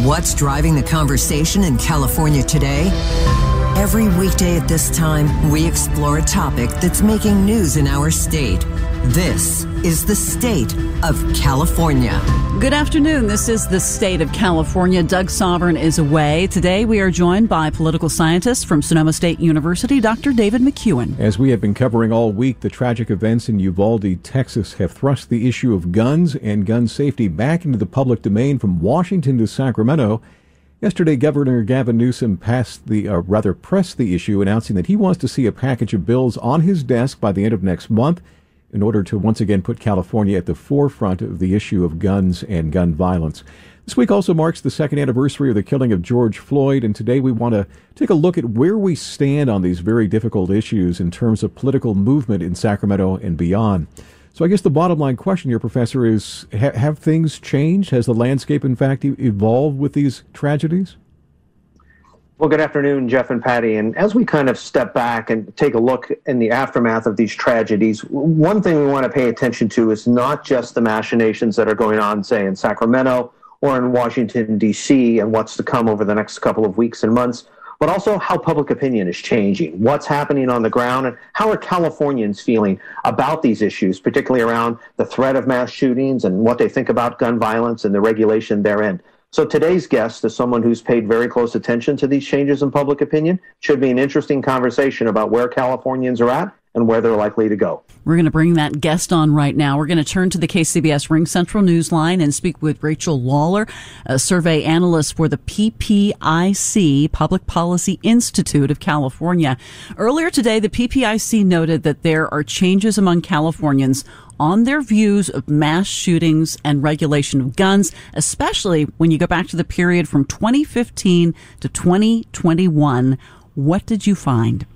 What's driving the conversation in California today? Every weekday at this time, we explore a topic that's making news in our state. This is the state of California. Good afternoon. This is the state of California. Doug Sovern is away. Today we are joined by political scientist from Sonoma State University, Dr. David McCuan. As we have been covering all week, the tragic events in Uvalde, Texas have thrust the issue of guns and gun safety back into the public domain from Washington to Sacramento. Yesterday, Governor Gavin Newsom passed the, uh, rather pressed the issue, announcing that he wants to see a package of bills on his desk by the end of next month in order to once again put California at the forefront of the issue of guns and gun violence. This week also marks the second anniversary of the killing of George Floyd, and today we want to take a look at where we stand on these very difficult issues in terms of political movement in Sacramento and beyond. So, I guess the bottom line question here, Professor, is ha- have things changed? Has the landscape, in fact, evolved with these tragedies? Well, good afternoon, Jeff and Patti. And as we kind of step back and take a look in the aftermath of these tragedies, one thing we want to pay attention to is not just the machinations that are going on, say, in Sacramento or in Washington, D.C., and what's to come over the next couple of weeks and months, but also how public opinion is changing, what's happening on the ground, and how are Californians feeling about these issues, particularly around the threat of mass shootings and what they think about gun violence and the regulation therein. So today's guest is someone who's paid very close attention to these changes in public opinion. Should be an interesting conversation about where Californians are at and where they're likely to go. We're going to bring that guest on right now. We're going to turn to the KCBS RingCentral Newsline and speak with Rachel Lawler, a survey analyst for the PPIC, Public Policy Institute of California. Earlier today, the PPIC noted that there are changes among Californians on their views of mass shootings and regulation of guns, especially when you go back to the period from 2015 to 2021. What did you find?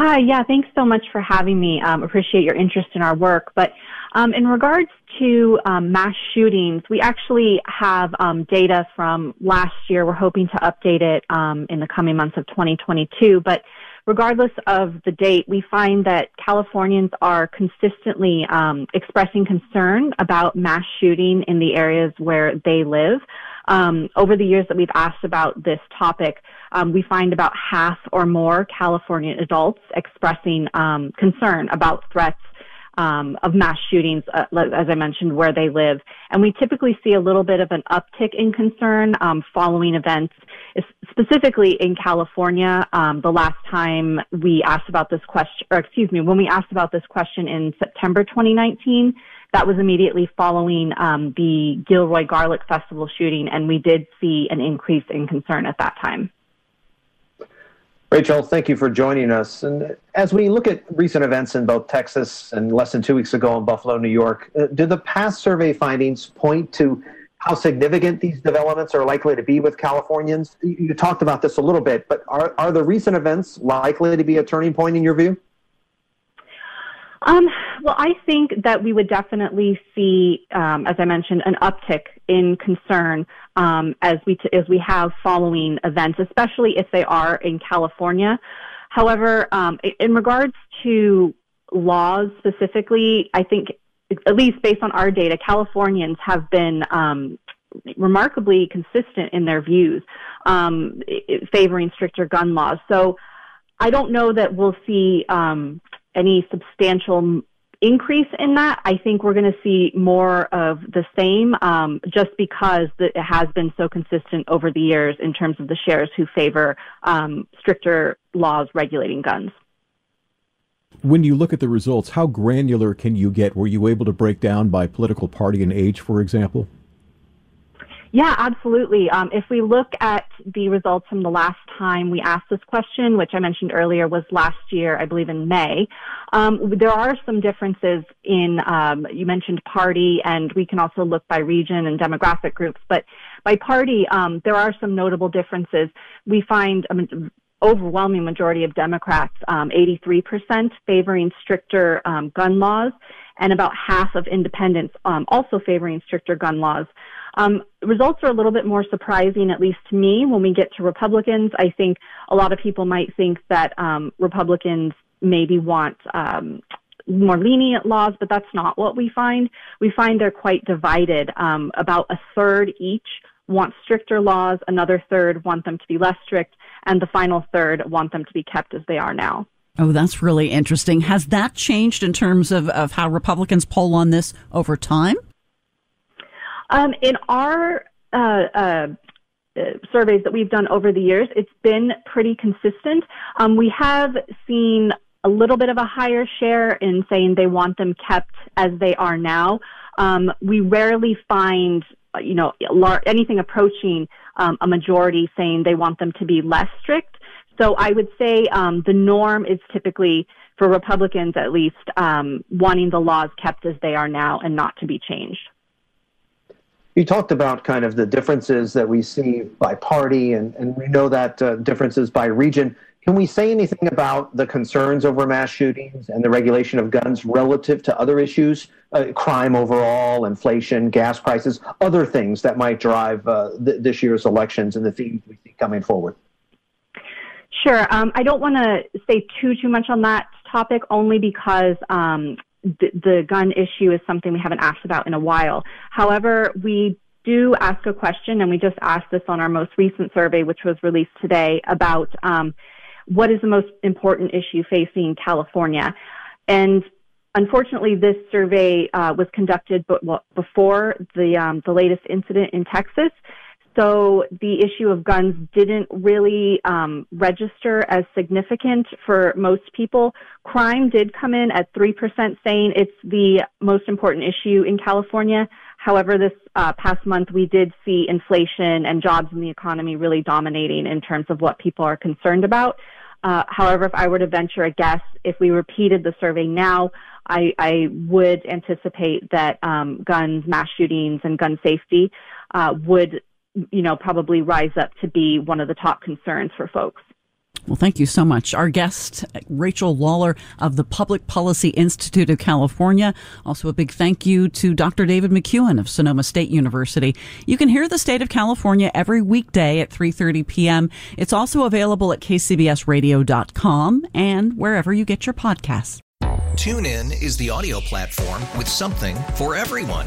Hi, yeah, thanks so much for having me. Um, appreciate your interest in our work. But um, in regards to um, mass shootings, we actually have um, data from last year. We're hoping to update it um, in the coming months of 2022. But regardless of the date, we find that Californians are consistently um, expressing concern about mass shooting in the areas where they live. Um, over the years that we've asked about this topic, um, we find about half or more California adults expressing um, concern about threats um, of mass shootings, uh, as I mentioned, where they live. And we typically see a little bit of an uptick in concern um, following events, specifically in California. Um, the last time we asked about this question, or excuse me, when we asked about this question in September 2019, that was immediately following um, the Gilroy Garlic Festival shooting, and we did see an increase in concern at that time. Rachel, thank you for joining us. And as we look at recent events in both Texas and less than two weeks ago in Buffalo, New York, uh, do the past survey findings point to how significant these developments are likely to be with Californians? You talked about this a little bit, but are, are the recent events likely to be a turning point in your view? Um, well, I think that we would definitely see, um, as I mentioned, an uptick in concern um, as we t- as we have following events, especially if they are in California. However, um, in regards to laws specifically, I think at least based on our data, Californians have been um, remarkably consistent in their views um, favoring stricter gun laws. So I don't know that we'll see um, any substantial increase in that. I think we're going to see more of the same um, just because it has been so consistent over the years in terms of the shares who favor um, stricter laws regulating guns. When you look at the results, how granular can you get? Were you able to break down by political party and age, for example? Yeah, absolutely. Um, if we look at the results from the last time we asked this question, which I mentioned earlier was last year, I believe in May, um, there are some differences in, um, you mentioned party, and we can also look by region and demographic groups, but by party, um, there are some notable differences. We find an overwhelming majority of Democrats, 83%, um, favoring stricter um, gun laws, and about half of independents um, also favoring stricter gun laws. Um, results are a little bit more surprising, at least to me, when we get to Republicans. I think a lot of people might think that um, Republicans maybe want um, more lenient laws, but that's not what we find. We find they're quite divided. Um, about a third each want stricter laws, another third want them to be less strict, and the final third want them to be kept as they are now. Oh, that's really interesting. Has that changed in terms of, of how Republicans poll on this over time? Um, in our uh, uh, surveys that we've done over the years, it's been pretty consistent. Um, we have seen a little bit of a higher share in saying they want them kept as they are now. Um, we rarely find, you know, anything approaching um, a majority saying they want them to be less strict. So I would say um, the norm is typically for Republicans, at least, um, wanting the laws kept as they are now and not to be changed. You talked about kind of the differences that we see by party, and, and we know that uh, differences by region. Can we say anything about the concerns over mass shootings and the regulation of guns relative to other issues, uh, crime overall, inflation, gas prices, other things that might drive uh, th- this year's elections and the themes we see coming forward? Sure. Um, I don't want to say too too much on that topic, only because um, the, the gun issue is something we haven't asked about in a while. However, we do ask a question, and we just asked this on our most recent survey, which was released today, about um, what is the most important issue facing California. And unfortunately, this survey uh, was conducted before the um, the latest incident in Texas. So the issue of guns didn't really um, register as significant for most people. Crime did come in at 3%, saying it's the most important issue in California. However, this uh, past month, we did see inflation and jobs in the economy really dominating in terms of what people are concerned about. Uh, however, if I were to venture a guess, if we repeated the survey now, I, I would anticipate that um, guns, mass shootings, and gun safety uh, would you know, probably rise up to be one of the top concerns for folks. Well, thank you so much. Our guest, Rachel Lawler of the Public Policy Institute of California. Also, a big thank you to Dr. David McCuan of Sonoma State University. You can hear the state of California every weekday at 3.30 p.m. It's also available at kcbsradio.com and wherever you get your podcasts. TuneIn is the audio platform with something for everyone.